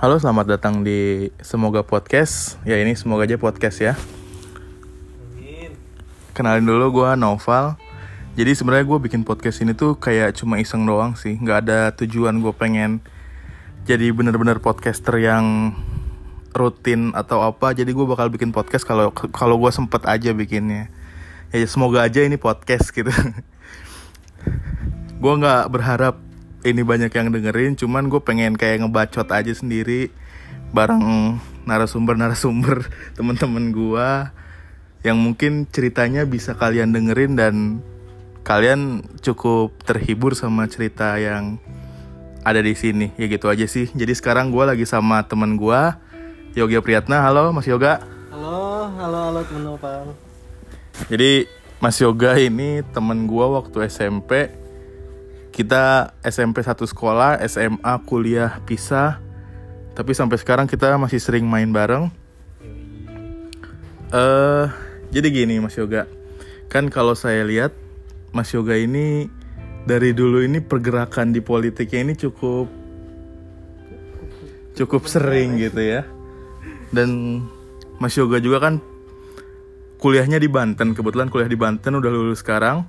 Halo, selamat datang di Semoga Podcast. Ya ini semoga aja podcast ya. Kenalin dulu gue Noval. Jadi sebenarnya gue bikin podcast ini tuh kayak cuma iseng doang sih. Nggak ada tujuan gue pengen jadi bener-bener podcaster yang rutin atau apa. Jadi gue bakal bikin podcast kalau kalau gue sempet aja bikinnya. Ya semoga aja ini podcast gitu. gue nggak berharap ini banyak yang dengerin cuman gue pengen kayak ngebacot aja sendiri bareng narasumber-narasumber temen-temen gue yang mungkin ceritanya bisa kalian dengerin dan kalian cukup terhibur sama cerita yang ada di sini. Ya gitu aja sih. Jadi sekarang gue lagi sama temen gue Yoga Priyatna. Halo Mas Yoga. Halo, halo, halo temen Nopal. jadi Mas Yoga ini temen gue waktu SMP kita SMP satu sekolah, SMA kuliah pisah. Tapi sampai sekarang kita masih sering main bareng. Eh, jadi gini Mas Yoga. Kan kalau saya lihat Mas Yoga ini dari dulu ini pergerakan di politiknya ini cukup cukup sering gitu ya. Dan Mas Yoga juga kan kuliahnya di Banten. Kebetulan kuliah di Banten udah lulus sekarang.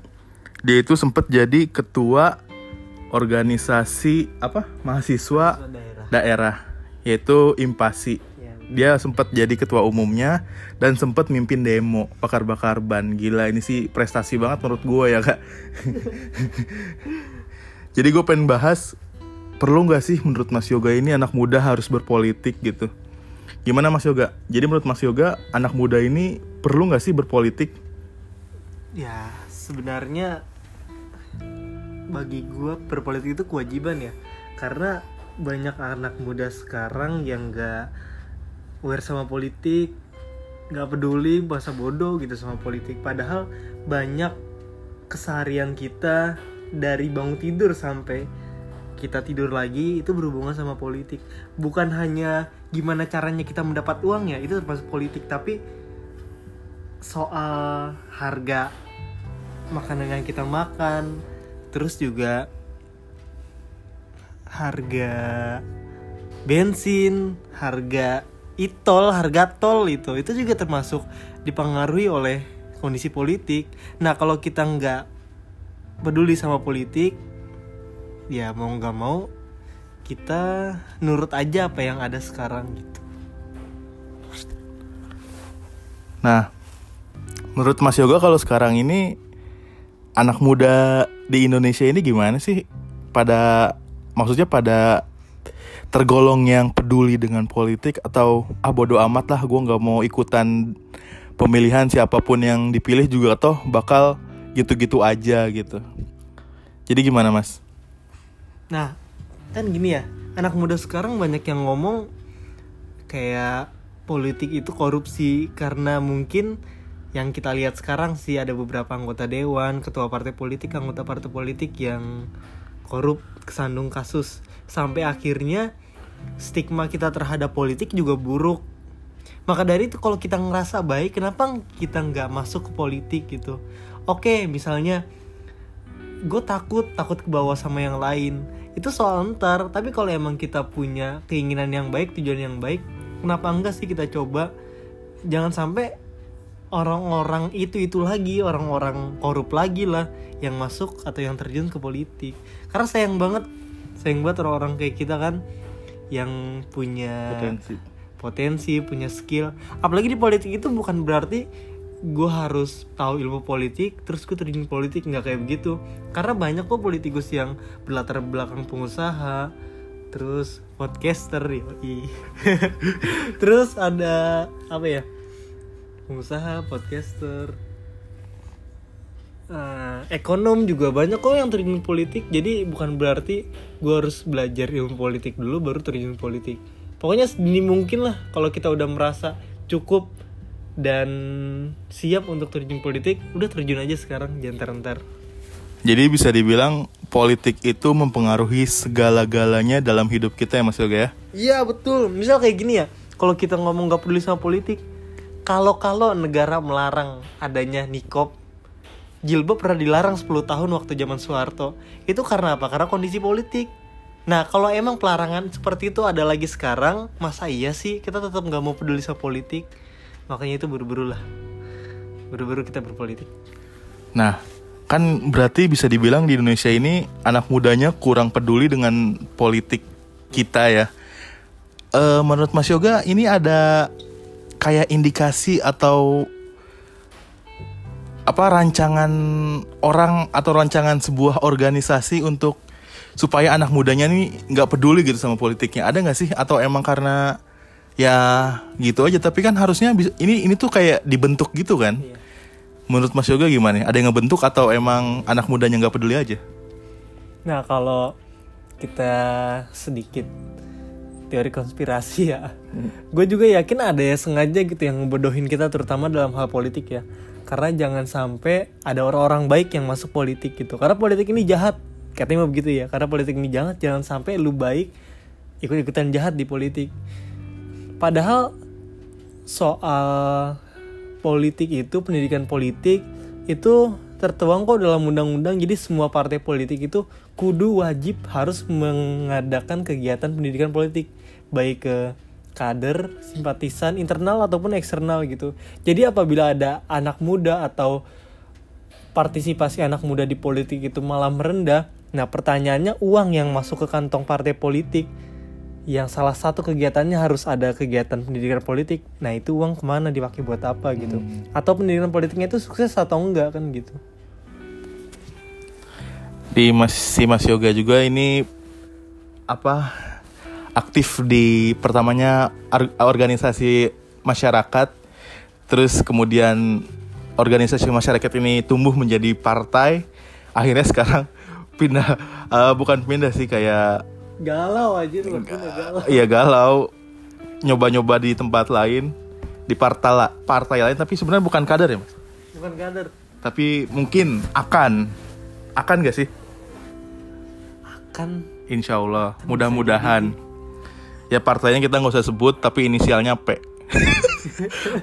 Dia itu sempat jadi ketua organisasi apa mahasiswa Daerah. daerah yaitu Impasi. Ya. Dia sempat jadi ketua umumnya dan sempat mimpin demo bakar-bakar ban. Gila ini sih prestasi banget menurut gue ya kak. jadi gue pengen bahas perlu nggak sih menurut Mas Yoga ini anak muda harus berpolitik gitu. Gimana Mas Yoga? Jadi menurut Mas Yoga anak muda ini perlu nggak sih berpolitik? Ya, sebenarnya bagi gue berpolitik itu kewajiban ya. Karena banyak anak muda sekarang yang gak aware sama politik, gak peduli bahasa bodoh gitu sama politik. Padahal banyak keseharian kita dari bangun tidur sampai kita tidur lagi itu berhubungan sama politik bukan hanya gimana caranya kita mendapat uang ya itu termasuk politik tapi soal harga makanan yang kita makan terus juga harga bensin harga itol harga tol itu itu juga termasuk dipengaruhi oleh kondisi politik. Nah kalau kita nggak peduli sama politik ya mau nggak mau kita nurut aja apa yang ada sekarang gitu. Nah, menurut Mas Yoga kalau sekarang ini anak muda di Indonesia ini gimana sih? Pada maksudnya pada tergolong yang peduli dengan politik atau ah bodo amat lah gue nggak mau ikutan pemilihan siapa pun yang dipilih juga toh bakal gitu-gitu aja gitu. Jadi gimana mas? Nah, kan gini ya, anak muda sekarang banyak yang ngomong kayak politik itu korupsi karena mungkin yang kita lihat sekarang sih ada beberapa anggota dewan, ketua partai politik, anggota partai politik yang korup kesandung kasus sampai akhirnya stigma kita terhadap politik juga buruk. Maka dari itu kalau kita ngerasa baik, kenapa kita nggak masuk ke politik gitu? Oke, misalnya gue takut takut ke bawah sama yang lain itu soal ntar tapi kalau emang kita punya keinginan yang baik tujuan yang baik kenapa enggak sih kita coba jangan sampai orang-orang itu itu lagi orang-orang korup lagi lah yang masuk atau yang terjun ke politik karena sayang banget sayang banget orang-orang kayak kita kan yang punya Potensi. potensi punya skill apalagi di politik itu bukan berarti gue harus tahu ilmu politik terus gue terjun politik nggak kayak begitu karena banyak kok politikus yang berlatar belakang pengusaha terus podcaster yoi. terus ada apa ya pengusaha podcaster Eh, ekonom juga banyak kok yang terjun politik jadi bukan berarti gue harus belajar ilmu politik dulu baru terjun politik pokoknya sedini mungkin lah kalau kita udah merasa cukup dan siap untuk terjun politik udah terjun aja sekarang jangan ntar Jadi bisa dibilang politik itu mempengaruhi segala-galanya dalam hidup kita ya Mas Yoga ya? Iya betul. Misal kayak gini ya, kalau kita ngomong gak peduli sama politik, kalau kalau negara melarang adanya nikop, jilbab pernah dilarang 10 tahun waktu zaman Soeharto. Itu karena apa? Karena kondisi politik. Nah kalau emang pelarangan seperti itu ada lagi sekarang, masa iya sih kita tetap nggak mau peduli sama politik? Makanya itu buru-buru lah, buru-buru kita berpolitik. Nah, kan berarti bisa dibilang di Indonesia ini anak mudanya kurang peduli dengan politik kita ya. Eh, menurut Mas Yoga ini ada kayak indikasi atau apa rancangan orang atau rancangan sebuah organisasi untuk supaya anak mudanya nih nggak peduli gitu sama politiknya. Ada nggak sih? Atau emang karena ya gitu aja tapi kan harusnya bisa- ini ini tuh kayak dibentuk gitu kan? Iya. menurut Mas Yoga gimana ada yang ngebentuk atau emang anak mudanya nggak peduli aja? Nah kalau kita sedikit teori konspirasi ya, gue juga yakin ada ya sengaja gitu yang ngebodohin kita terutama dalam hal politik ya. Karena jangan sampai ada orang-orang baik yang masuk politik gitu. Karena politik ini jahat, katanya begitu ya. Karena politik ini jahat, jangan sampai lu baik ikut-ikutan jahat di politik. Padahal soal politik itu pendidikan politik itu tertuang kok dalam undang-undang jadi semua partai politik itu kudu wajib harus mengadakan kegiatan pendidikan politik baik ke kader, simpatisan internal ataupun eksternal gitu. Jadi apabila ada anak muda atau partisipasi anak muda di politik itu malah merendah, nah pertanyaannya uang yang masuk ke kantong partai politik yang salah satu kegiatannya harus ada kegiatan pendidikan politik. Nah itu uang ke mana dipakai buat apa gitu? Atau pendidikan politiknya itu sukses atau enggak kan gitu. Di Mas si Mas Yoga juga ini apa aktif di pertamanya organisasi masyarakat. Terus kemudian organisasi masyarakat ini tumbuh menjadi partai. Akhirnya sekarang pindah eh, bukan pindah sih kayak galau aja tuh galau. iya galau. Nyoba-nyoba di tempat lain di partai partai lain tapi sebenarnya bukan kader ya mas? Bukan kader. Tapi mungkin akan. Akan gak sih? Kan Insya Allah, mudah-mudahan. Ya partainya kita nggak usah sebut, tapi inisialnya P.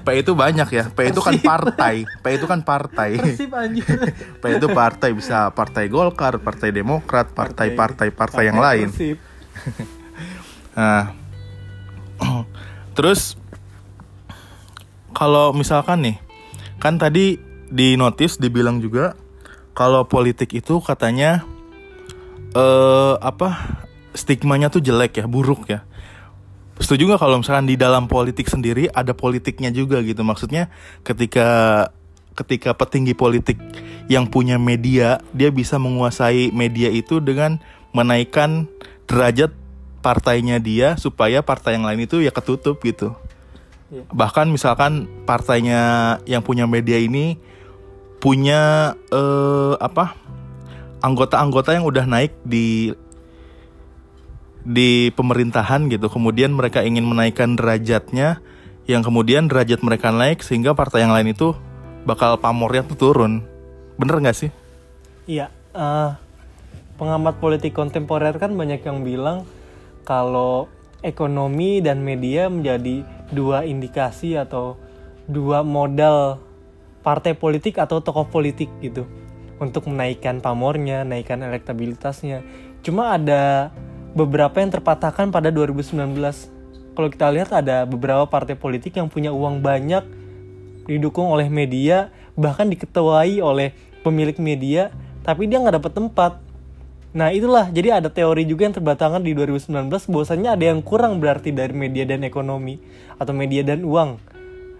P itu banyak ya. P itu kan partai. P itu kan partai. persib anjir P itu partai bisa partai Golkar, partai Demokrat, partai-partai partai yang lain. Nah, terus kalau misalkan nih, kan tadi di notis dibilang juga kalau politik itu katanya eh apa stigmanya tuh jelek ya, buruk ya. Setuju nggak kalau misalkan di dalam politik sendiri ada politiknya juga gitu? Maksudnya ketika ketika petinggi politik yang punya media, dia bisa menguasai media itu dengan menaikkan derajat partainya dia supaya partai yang lain itu ya ketutup gitu. Iya. Bahkan misalkan partainya yang punya media ini punya eh, apa anggota-anggota yang udah naik di di pemerintahan gitu. Kemudian mereka ingin menaikkan derajatnya yang kemudian derajat mereka naik sehingga partai yang lain itu bakal pamornya tuh turun. Bener nggak sih? Iya, eh, pengamat politik kontemporer kan banyak yang bilang kalau ekonomi dan media menjadi dua indikasi atau dua modal partai politik atau tokoh politik gitu untuk menaikkan pamornya, naikkan elektabilitasnya. Cuma ada beberapa yang terpatahkan pada 2019. Kalau kita lihat ada beberapa partai politik yang punya uang banyak didukung oleh media bahkan diketuai oleh pemilik media tapi dia nggak dapat tempat. Nah itulah. Jadi ada teori juga yang terbatangan di 2019 bahwasannya ada yang kurang berarti dari media dan ekonomi atau media dan uang.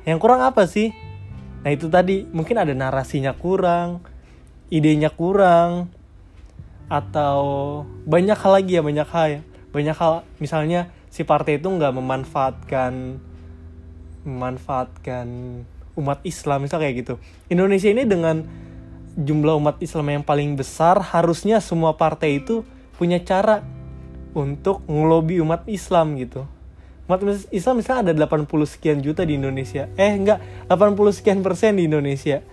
Yang kurang apa sih? Nah itu tadi. Mungkin ada narasinya kurang idenya kurang atau banyak hal lagi ya banyak hal ya. Banyak hal misalnya si partai itu nggak memanfaatkan memanfaatkan umat Islam misal kayak gitu. Indonesia ini dengan jumlah umat Islam yang paling besar harusnya semua partai itu punya cara untuk ngelobi umat Islam gitu. Umat Islam misalnya ada 80 sekian juta di Indonesia. Eh enggak 80 sekian persen di Indonesia.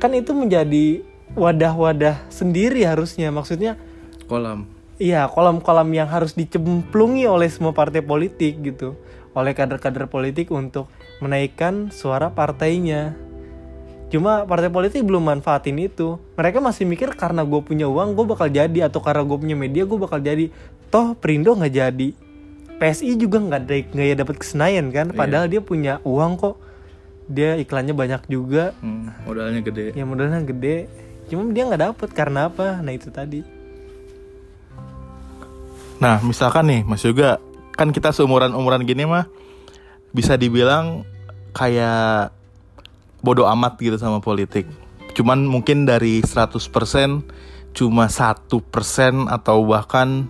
Kan itu menjadi wadah-wadah sendiri harusnya maksudnya Kolam. Iya, kolam-kolam yang harus dicemplungi oleh semua partai politik gitu, oleh kader-kader politik untuk menaikkan suara partainya. Cuma partai politik belum manfaatin itu. Mereka masih mikir karena gue punya uang gue bakal jadi atau karena gue punya media gue bakal jadi. toh Perindo nggak jadi PSI juga nggak ada nggak ya dapat kesenayan kan Iya. padahal dia punya uang kok dia iklannya banyak juga Hmm, modalnya gede. ya modalnya gede cuma dia nggak dapet karena apa nah itu tadi Nah, misalkan nih Mas Yoga, kan kita seumuran-umuran gini mah bisa dibilang kayak bodoh amat gitu sama politik. Cuman mungkin dari 100% cuma satu persen atau bahkan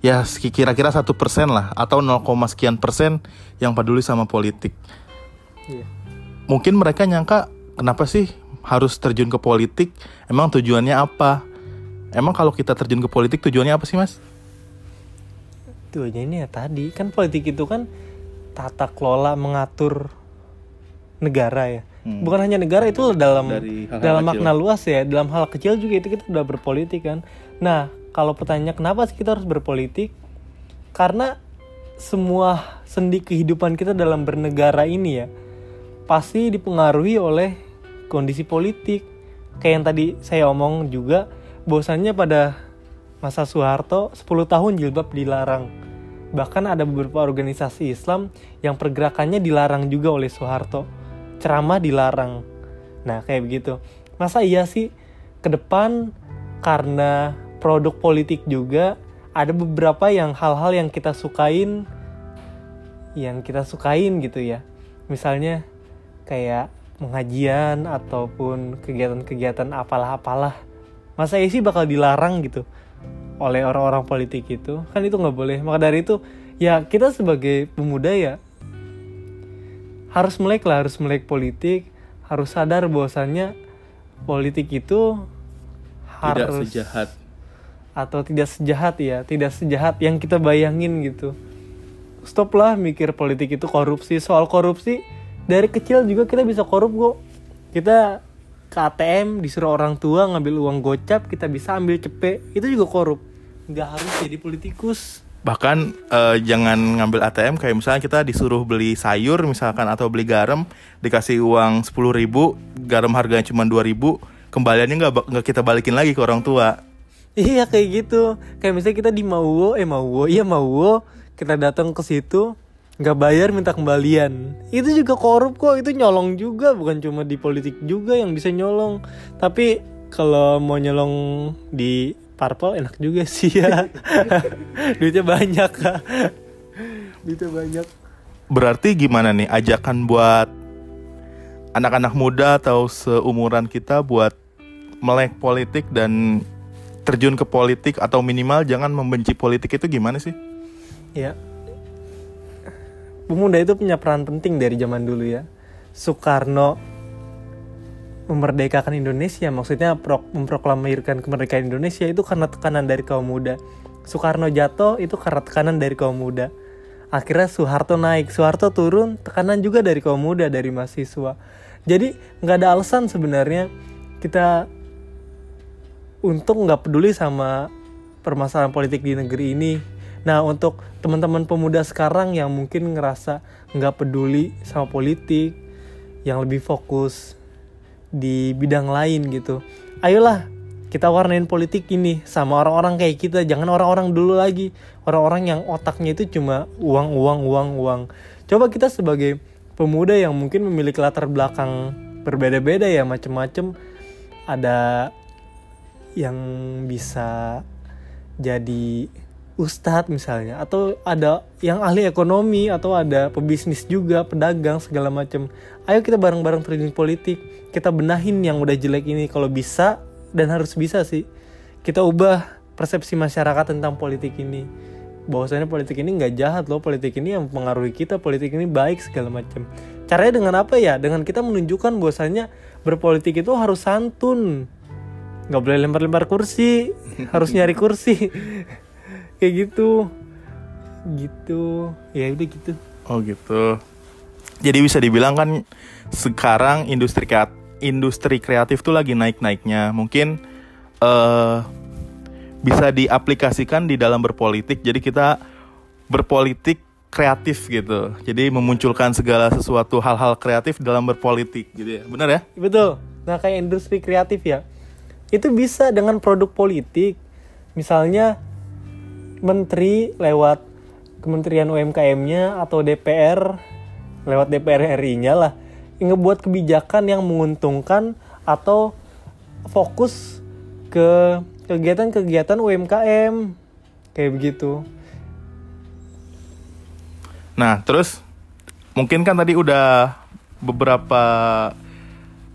ya kira-kira satu persen lah atau 0, sekian persen yang peduli sama politik. Iya. Mungkin mereka nyangka kenapa sih harus terjun ke politik? Emang tujuannya apa? Emang kalau kita terjun ke politik tujuannya apa sih mas? tujuannya ini ya tadi kan politik itu kan tata kelola mengatur negara ya Hmm. bukan hanya negara itu dalam Dari hal-hal dalam kecil. makna luas ya dalam hal kecil juga itu kita udah berpolitik kan nah kalau pertanyaan kenapa sih kita harus berpolitik karena semua sendi kehidupan kita dalam bernegara ini ya pasti dipengaruhi oleh kondisi politik. Kayak yang tadi saya omong juga bahwasannya pada masa Soeharto 10 tahun jilbab dilarang. Bahkan ada beberapa organisasi Islam yang pergerakannya dilarang juga oleh Soeharto. Ceramah dilarang. Nah kayak begitu. Masa iya sih? Ke depan karena produk politik juga ada beberapa yang hal-hal yang kita sukain yang kita sukain gitu ya. Misalnya kayak pengajian ataupun kegiatan-kegiatan apalah-apalah masa isi bakal dilarang gitu oleh orang-orang politik itu. Kan itu nggak boleh. Maka dari itu ya kita sebagai pemuda ya harus melek lah harus melek politik harus sadar bahwasannya politik itu Tidak harus sejahat. Atau tidak sejahat ya tidak sejahat yang kita bayangin gitu. Stoplah mikir politik itu korupsi. Soal korupsi dari kecil juga kita bisa korup kok kita ke ATM disuruh orang tua ngambil uang gocap kita bisa ambil cepet itu juga korup. Nggak harus jadi politikus. Bahkan eh, jangan ngambil ATM kayak misalnya kita disuruh beli sayur misalkan atau beli garam dikasih uang 10.000 ribu garam harganya cuma 2.000 ribu kembaliannya nggak nggak kita balikin lagi ke orang tua. Iya kayak gitu. Kayak misalnya kita di Mauwo, eh Mauwo, iya Mauwo, kita datang ke situ nggak bayar minta kembalian. Itu juga korup kok, itu nyolong juga, bukan cuma di politik juga yang bisa nyolong. Tapi kalau mau nyolong di parpol enak juga sih ya. Duitnya banyak kak. Duitnya banyak. berarti gimana nih ajakan buat anak-anak muda atau seumuran kita buat melek politik dan terjun ke politik atau minimal jangan membenci politik itu gimana sih? Ya. Pemuda itu punya peran penting dari zaman dulu ya. Soekarno memerdekakan Indonesia, maksudnya pro- memproklamirkan kemerdekaan Indonesia itu karena tekanan dari kaum muda. Soekarno jatuh itu karena tekanan dari kaum muda. Akhirnya Soeharto naik, Soeharto turun, tekanan juga dari kaum muda, dari mahasiswa. Jadi nggak ada alasan sebenarnya kita untuk nggak peduli sama permasalahan politik di negeri ini. Nah untuk teman-teman pemuda sekarang yang mungkin ngerasa nggak peduli sama politik, yang lebih fokus di bidang lain gitu, ayolah kita warnain politik ini sama orang-orang kayak kita, jangan orang-orang dulu lagi, orang-orang yang otaknya itu cuma uang, uang, uang, uang. Coba kita sebagai pemuda yang mungkin memiliki latar belakang berbeda-beda ya macem-macem, ada yang bisa jadi ustadz misalnya atau ada yang ahli ekonomi atau ada pebisnis juga pedagang segala macam ayo kita bareng-bareng terjun politik. Kita benahin yang udah jelek ini. Kalau bisa dan harus bisa sih kita ubah persepsi masyarakat tentang politik ini. Bahwasanya politik ini nggak jahat loh. Politik ini yang mempengaruhi kita. Politik ini baik segala macam caranya dengan apa ya? Dengan kita menunjukkan bahwasanya berpolitik itu harus santun. Nggak boleh lempar-lempar kursi. Harus nyari kursi kayak gitu gitu ya udah gitu Oh gitu. Jadi bisa dibilang kan sekarang industri kreat industri kreatif tuh lagi naik-naiknya. Mungkin eh bisa diaplikasikan di dalam berpolitik. Jadi kita berpolitik kreatif gitu. Jadi memunculkan segala sesuatu hal-hal kreatif dalam berpolitik gitu ya. Benar ya? betul nah kayak industri kreatif ya itu bisa dengan produk politik misalnya menteri lewat Kementerian UMKM-nya atau DPR lewat DPR RI-nya lah ngebuat kebijakan yang menguntungkan atau fokus ke kegiatan-kegiatan UMKM kayak begitu. Nah, terus mungkin kan tadi udah beberapa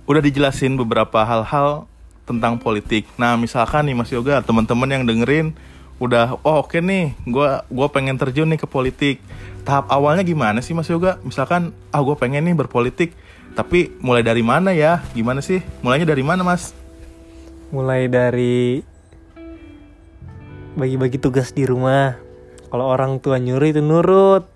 udah dijelasin beberapa hal-hal tentang politik. Nah, misalkan nih Mas Yoga, teman-teman yang dengerin udah oh oke nih, gua gua pengen terjun nih ke politik. Tahap awalnya gimana sih Mas Yoga? Misalkan ah gue pengen nih berpolitik, tapi mulai dari mana ya? Gimana sih? Mulainya dari mana, Mas? Mulai dari bagi-bagi tugas di rumah. Kalau orang tua nyuruh itu nurut.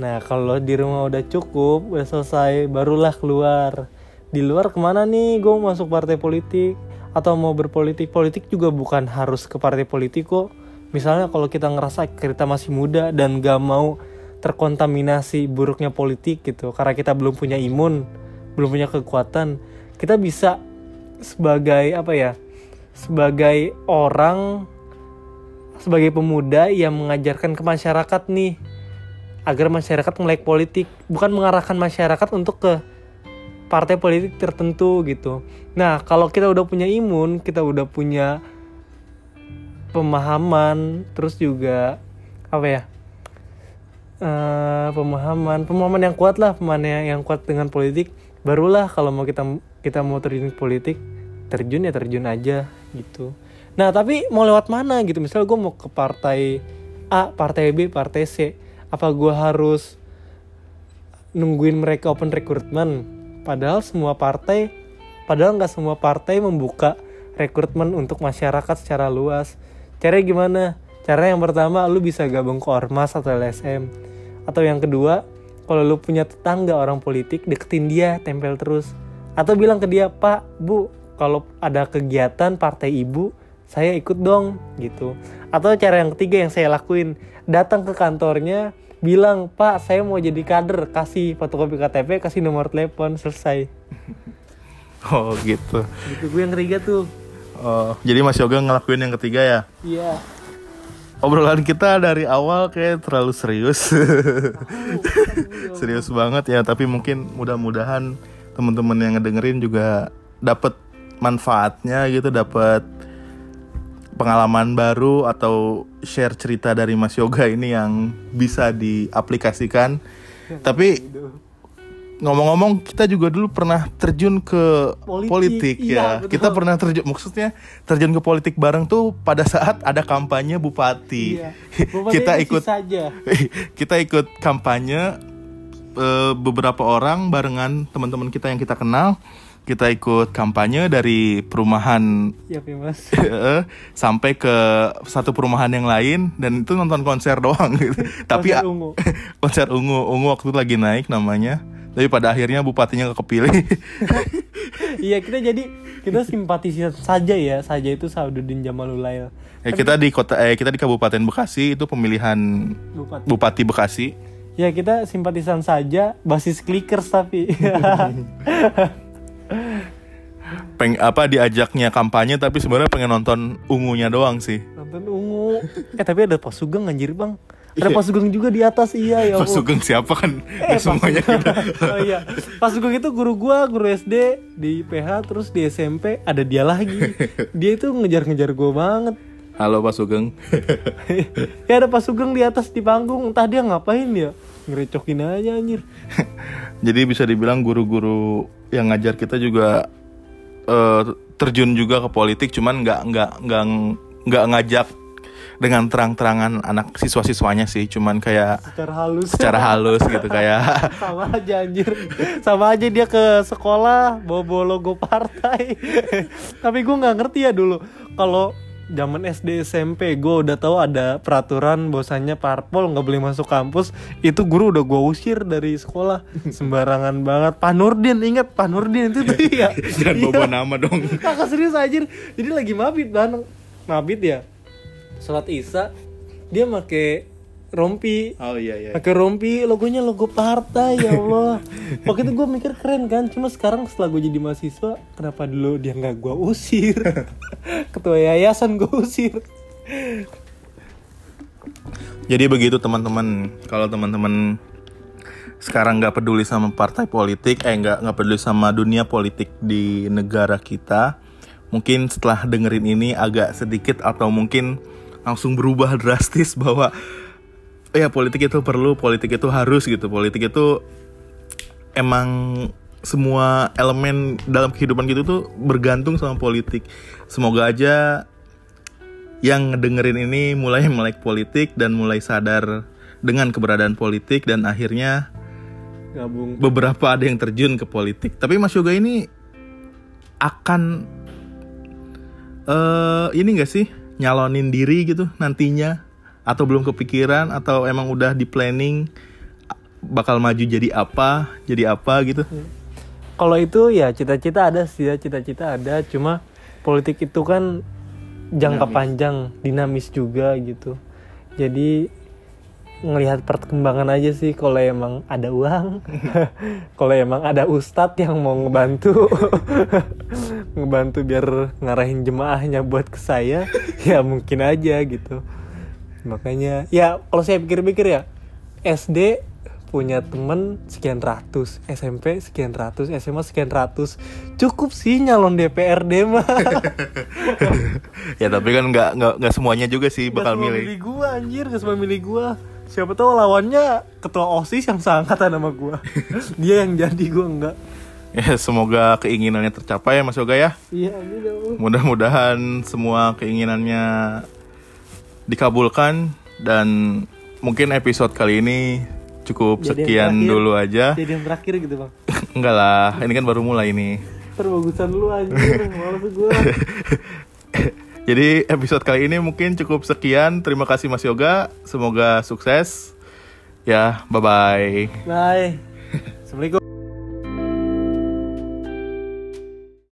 Nah kalau di rumah udah cukup, udah selesai, barulah keluar. Di luar ke mana nih? Gue masuk partai politik atau mau berpolitik. Politik juga bukan harus ke partai politik kok. Misalnya kalau kita ngerasa kita masih muda dan gak mau terkontaminasi buruknya politik gitu, karena kita belum punya imun, belum punya kekuatan, kita bisa sebagai apa ya? Sebagai orang sebagai pemuda yang mengajarkan ke masyarakat nih agar masyarakat melek politik bukan mengarahkan masyarakat untuk ke partai politik tertentu gitu. Nah kalau kita udah punya imun, kita udah punya pemahaman, terus juga apa ya uh, pemahaman, pemahaman yang kuat lah, pemahaman yang kuat dengan politik, barulah kalau mau kita kita mau terjun politik, terjun ya terjun aja gitu. Nah tapi mau lewat mana gitu? Misalnya gue mau ke partai A, partai B, partai C, apa gue harus nungguin mereka open recruitment? Padahal semua partai, padahal nggak semua partai membuka rekrutmen untuk masyarakat secara luas. Caranya gimana? Cara yang pertama, lu bisa gabung ke ormas atau LSM. Atau yang kedua, kalau lu punya tetangga orang politik, deketin dia, tempel terus. Atau bilang ke dia, Pak, Bu, kalau ada kegiatan partai ibu, saya ikut dong, gitu. Atau cara yang ketiga yang saya lakuin, datang ke kantornya, bilang pak saya mau jadi kader kasih fotokopi KTP kasih nomor telepon selesai. Oh gitu. Gitu gue yang ketiga tuh. Oh jadi Mas Yoga ngelakuin yang ketiga ya? Iya. Obrolan kita dari awal kayak terlalu serius. Serius banget ya tapi mungkin mudah-mudahan teman-teman yang ngedengerin juga dapat manfaatnya gitu dapat pengalaman baru atau share cerita dari Mas Yoga ini yang bisa diaplikasikan. Tapi ngomong-ngomong kita juga dulu pernah terjun ke politik, politik iya, ya. betul. Kita pernah terjun maksudnya terjun ke politik bareng tuh pada saat ada kampanye bupati. Iya. Bupati kita ikut saja. kita ikut kampanye eh, beberapa orang barengan teman-teman kita yang kita kenal. Kita ikut kampanye dari perumahan Iya, Mas. Eh, sampai ke satu perumahan yang lain dan itu nonton konser doang gitu. Tapi Konser ungu. konser ungu, ungu waktu itu lagi naik namanya. Tapi pada akhirnya bupatinya kepilih. iya, kita jadi kita simpatisan saja ya. Saja itu Saududdin Jamalulail. ya, kita di kota eh kita di Kabupaten Bekasi itu pemilihan Bupati. Bupati Bekasi. Ya, kita simpatisan saja basis clickers tapi. Peng apa diajaknya kampanye tapi sebenarnya pengen nonton ungunya doang sih. Nonton ungu. Eh, tapi ada Pak Sugeng anjir, Bang. Ada Iya. Pak Sugeng juga di atas iya ya Allah. Sugeng siapa kan? Eh, semuanya Pak kita. Oh iya. Pas Sugeng itu guru gua, guru SD di PH terus di SMP ada dia lagi. Dia itu ngejar-ngejar gua banget. Halo Pak Sugeng. ya ada Pak Sugeng di atas di panggung, entah dia ngapain ya. Ngerecokin aja anjir. Jadi bisa dibilang guru-guru yang ngajar kita juga eh, terjun juga ke politik, cuman nggak nggak nggak nggak ngajak dengan terang-terangan anak siswa-siswanya sih, cuman kayak Secara halus. secara halus gitu kayak sama aja anjir sama aja dia ke sekolah bawa logo partai tapi gue nggak ngerti ya dulu kalau zaman SD SMP gue udah tahu ada peraturan bahwasannya parpol nggak boleh masuk kampus. Itu guru udah gue usir dari sekolah. Sembarangan banget. Pak Nurdin ingat Pak Nurdin itu tuh? Ya jangan bawa nama dong. kakak serius anjir. Jadi lagi mabit ban mabit ya? Sholat isya. Dia make rompi Oh iya iya. pakai rompi logonya logo partai ya Allah waktu itu gue mikir keren kan cuma sekarang setelah gue jadi mahasiswa kenapa dulu dia nggak gue usir ketua yayasan gue usir Jadi begitu teman-teman. Kalau teman-teman sekarang nggak peduli sama partai politik, eh nggak nggak peduli sama dunia politik di negara kita, mungkin setelah dengerin ini agak sedikit atau mungkin langsung berubah drastis bahwa ya politik itu perlu, politik itu harus gitu, politik itu emang semua elemen dalam kehidupan gitu tuh bergantung sama politik. Semoga aja yang ngedengerin ini mulai melek politik dan mulai sadar dengan keberadaan politik dan akhirnya Gabung. beberapa ada yang terjun ke politik. Tapi Mas Yoga ini akan eh ini gak sih nyalonin diri gitu nantinya atau belum kepikiran atau emang udah di planning bakal maju jadi apa jadi apa gitu Kalau itu ya cita-cita ada sih ya, cita-cita ada, cuma politik itu kan jangka Dinamis. panjang, dinamis juga gitu. Jadi ngelihat perkembangan aja sih kalau emang ada uang, kalau emang ada ustadz yang mau ngebantu, ngebantu biar ngarahin jemaahnya buat ke saya, ya mungkin aja gitu. Makanya ya kalau saya pikir-pikir ya SD punya temen sekian ratus, SMP sekian ratus, SMA sekian ratus, cukup sih nyalon DPRD mah. ya tapi kan nggak nggak nggak semuanya juga sih bakal semua milih milih gua anjir, gak semua milih gua. Siapa tahu lawannya ketua OSIS yang seangkatan sama gua. Dia yang jadi gua enggak. ya semoga keinginannya tercapai ya Mas Yoga ya Iya, ya mudah-mudahan semua keinginannya dikabulkan dan mungkin episode kali ini cukup Jadi sekian terakhir. dulu aja Jadi yang terakhir gitu, Bang. enggak lah ini kan baru mulai nih Terbagusan lu anjir, males gua. Jadi episode kali ini mungkin cukup sekian. Terima kasih Mas Yoga. Semoga sukses. Ya, bye bye. Bye. Assalamualaikum.